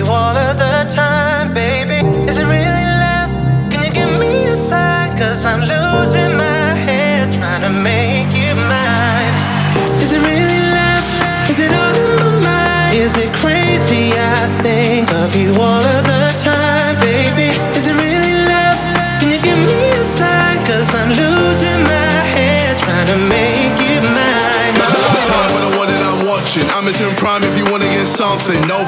all of the time, baby. Is it really love? Can you give me a sign? Cause I'm losing my head trying to make you mine. Is it really love? Is it all in my mind? Is it crazy? I think of you all of the time, baby. Is it really love? Can you give me a sign? Cause I'm losing my head trying to make you mine. Time for the one that I'm watching. I'm in prime if you wanna get something. No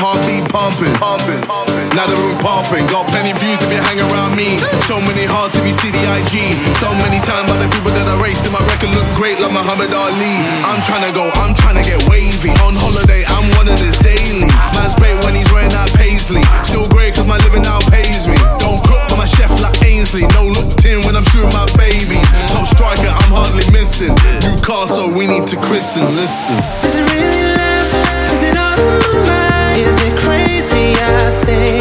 Valentine, but heart beat pumping. pumping. Now the room popping. Got plenty views if you hang around me. So many hearts if you see the IG. So many times by the people that I raced. And my record look great like Muhammad Ali. I'm trying to go, I'm trying to get wavy. On holiday, I'm one of this daily. Man's paid when he's wearing that paisley. Still great cause my living now pays me. Don't cook, but my chef like Ainsley. No look tin when I'm shooting my babies. Top striker, I'm hardly missing. Newcastle, we need to christen. Listen. Is it really love? Is it all in my mind? Is it crazy? I think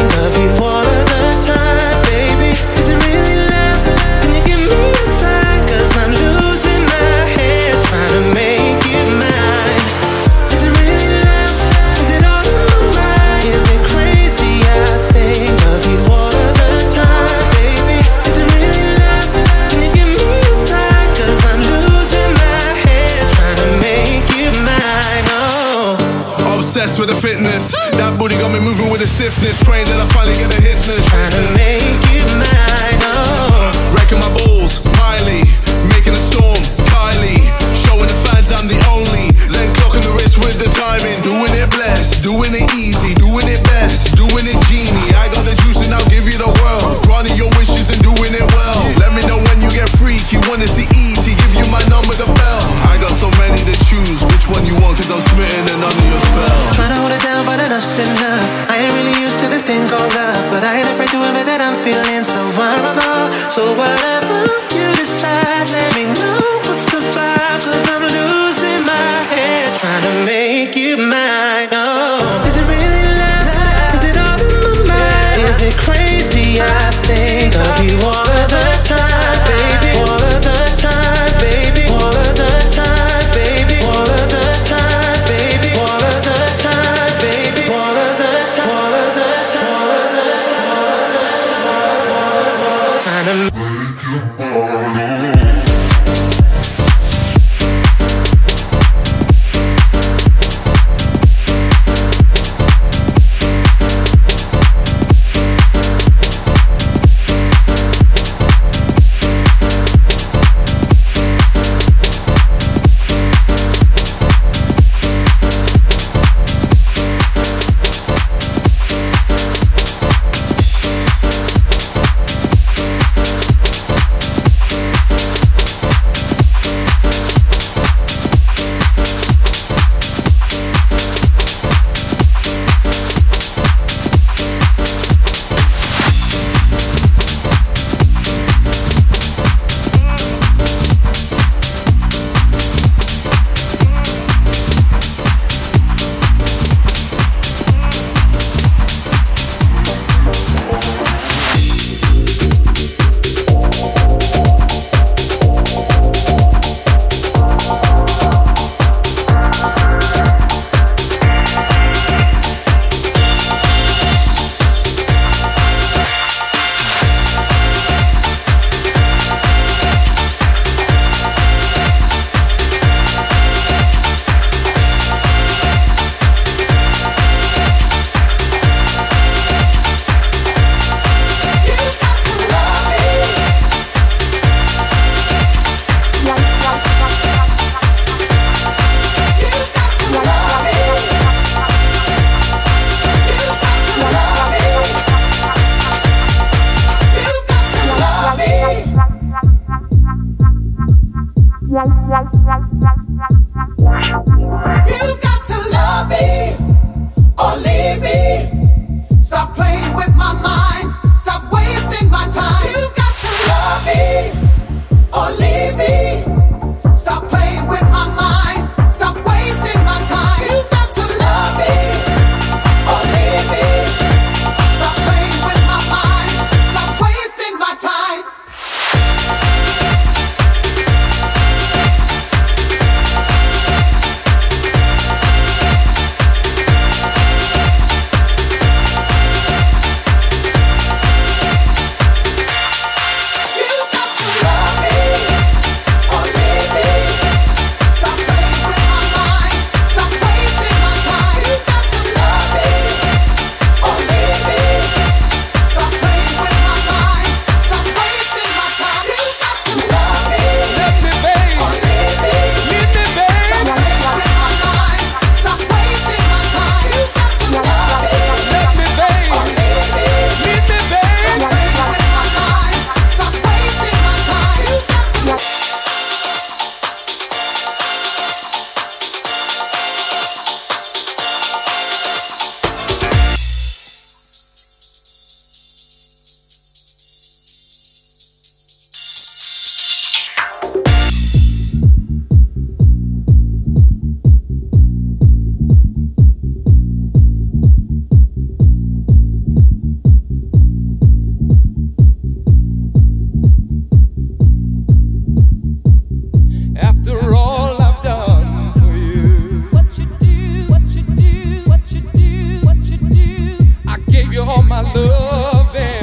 thing called love But I ain't afraid to admit that I'm feeling so vulnerable. So whatever Love.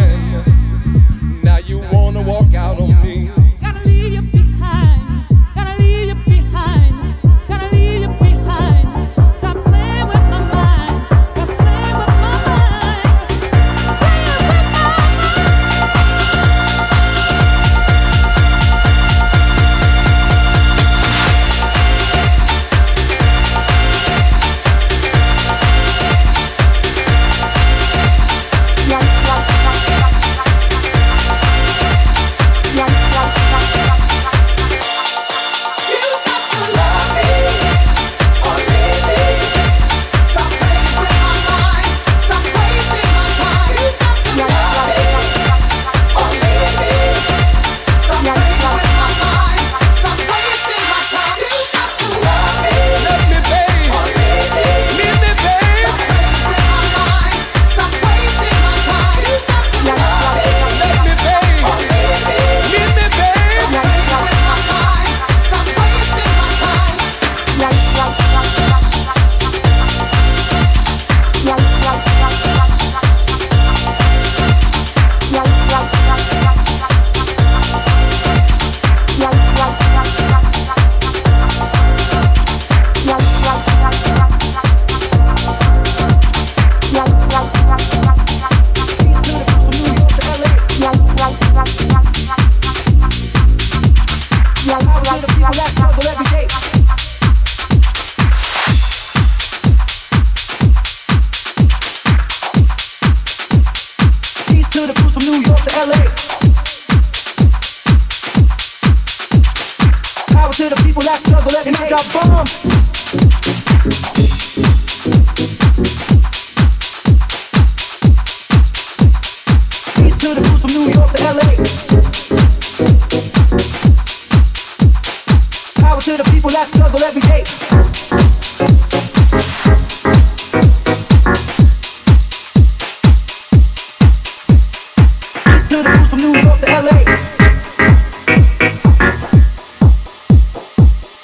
struggle every day. To the from New York to LA.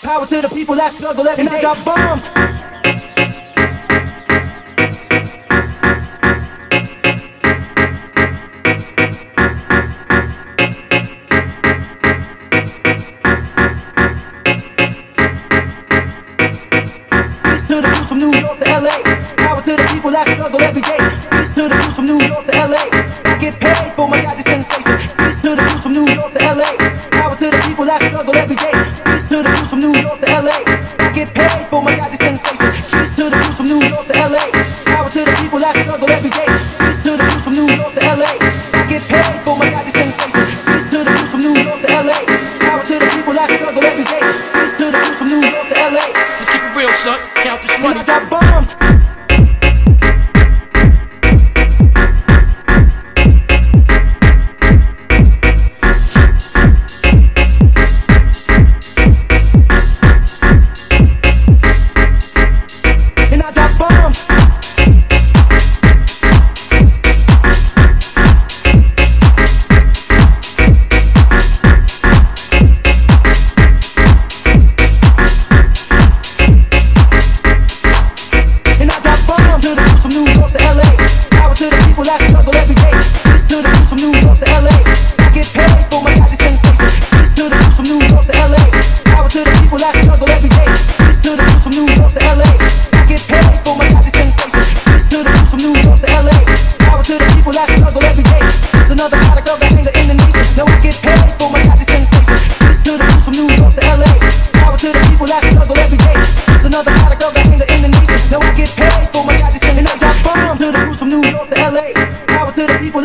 Power to the people that struggle every and day. I got bombs.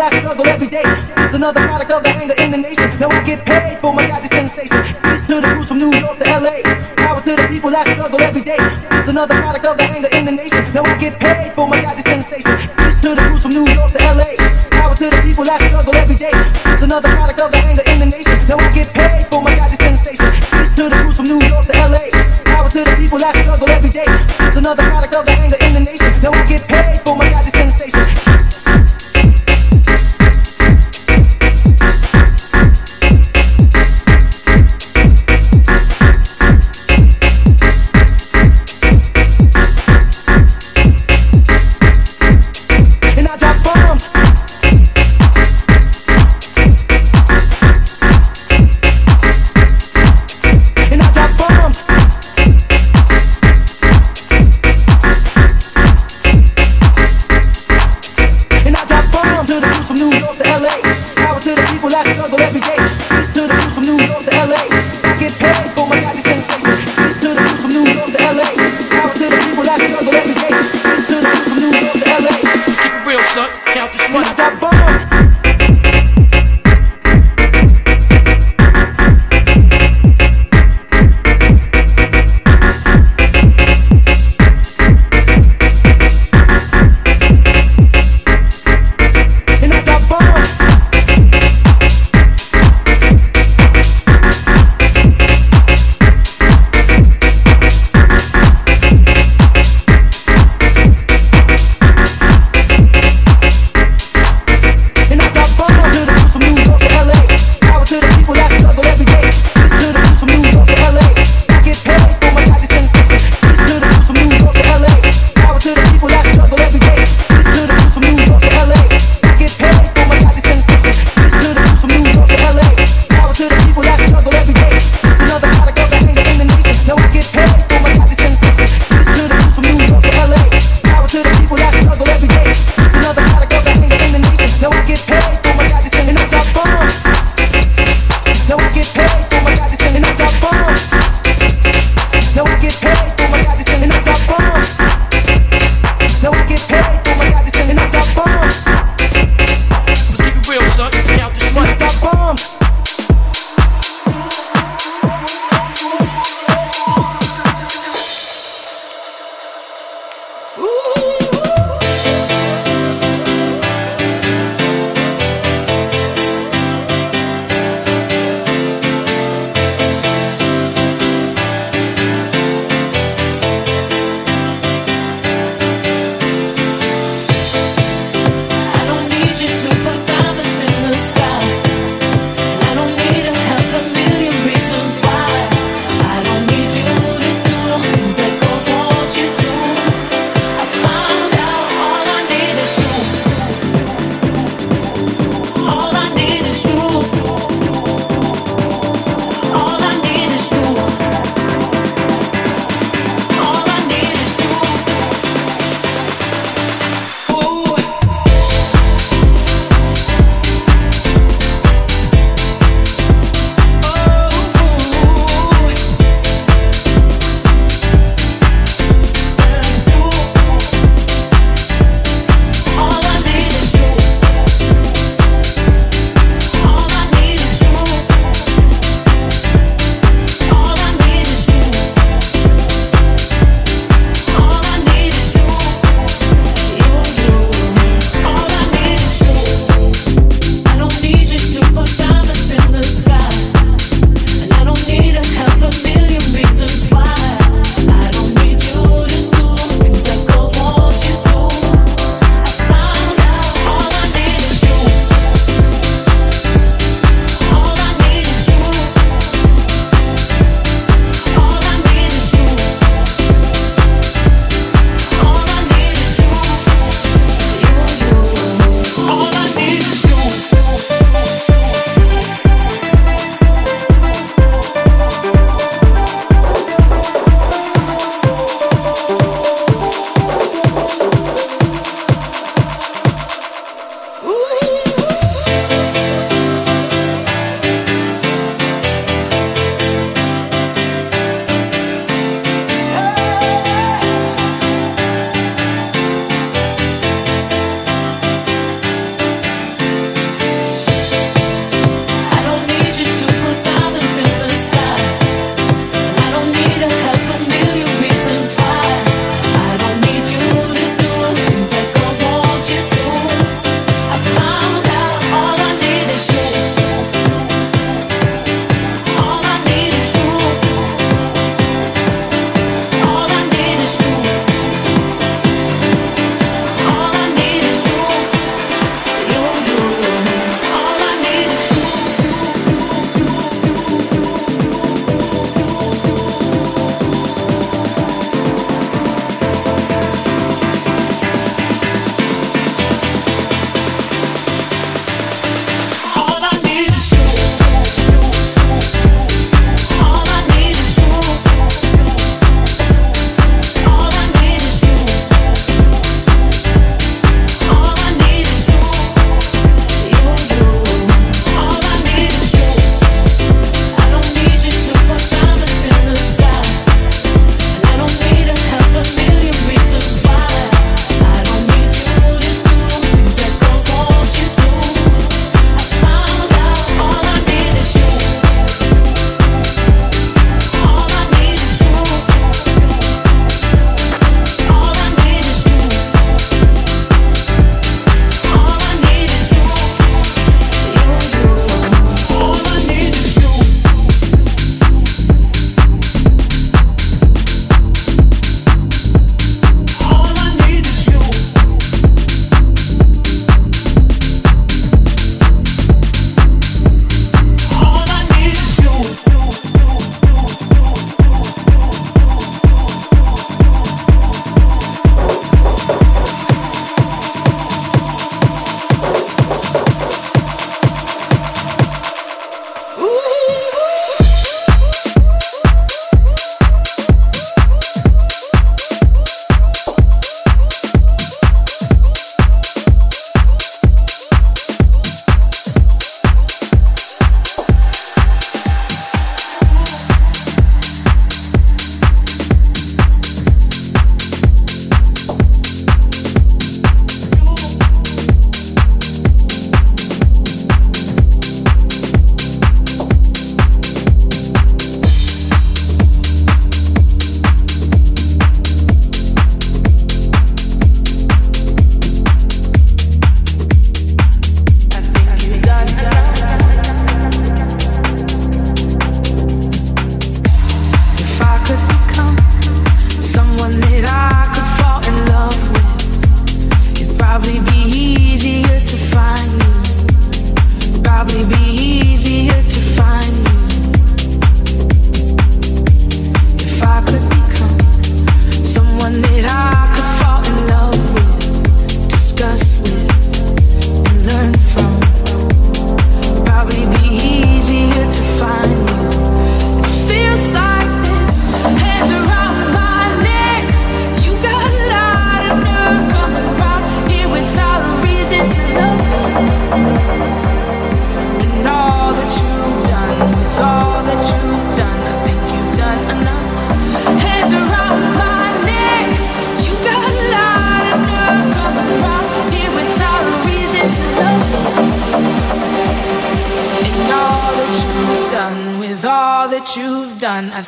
I struggle every day. Just another product of the anger in the nation. Now I get paid for my tragic sensation. This to the crews from New York to LA. Power to the people that struggle every day. Just another product of the anger in the nation. Now I get paid for my tragic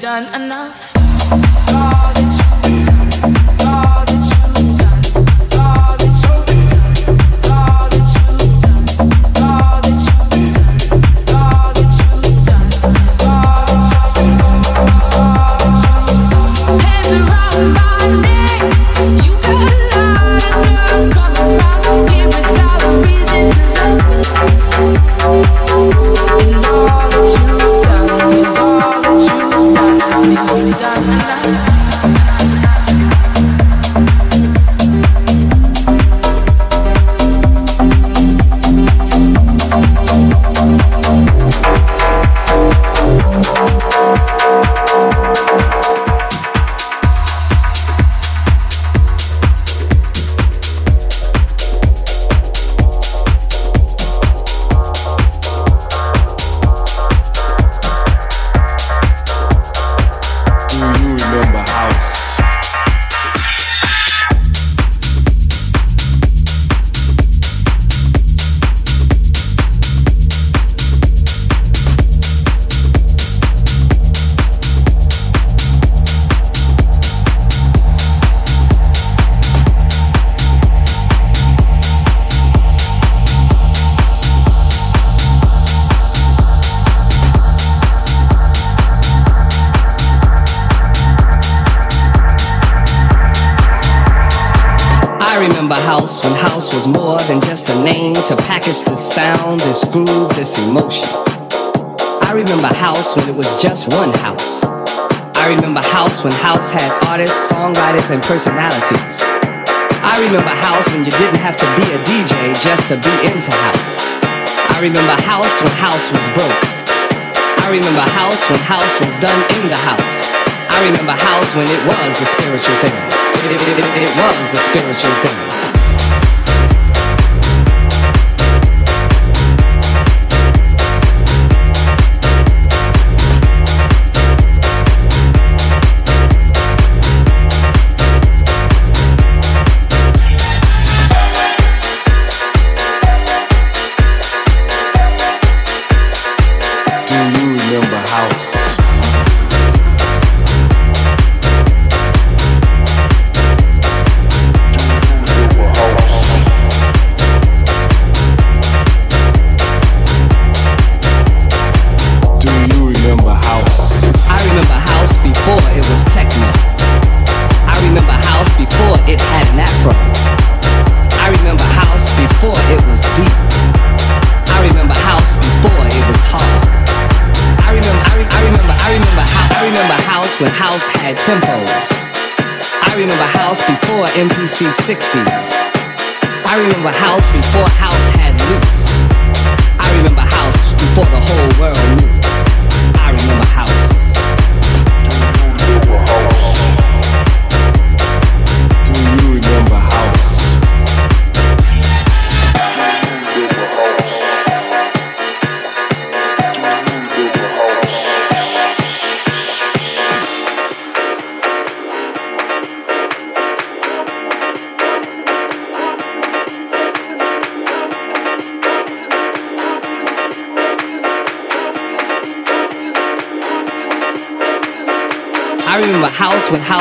Just and personalities. I remember house when you didn't have to be a DJ just to be into house. I remember house when house was broke. I remember house when house was done in the house. I remember house when it was a spiritual thing. It, it, it, it was a spiritual thing.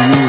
you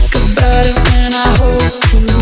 Think about it when I hope you.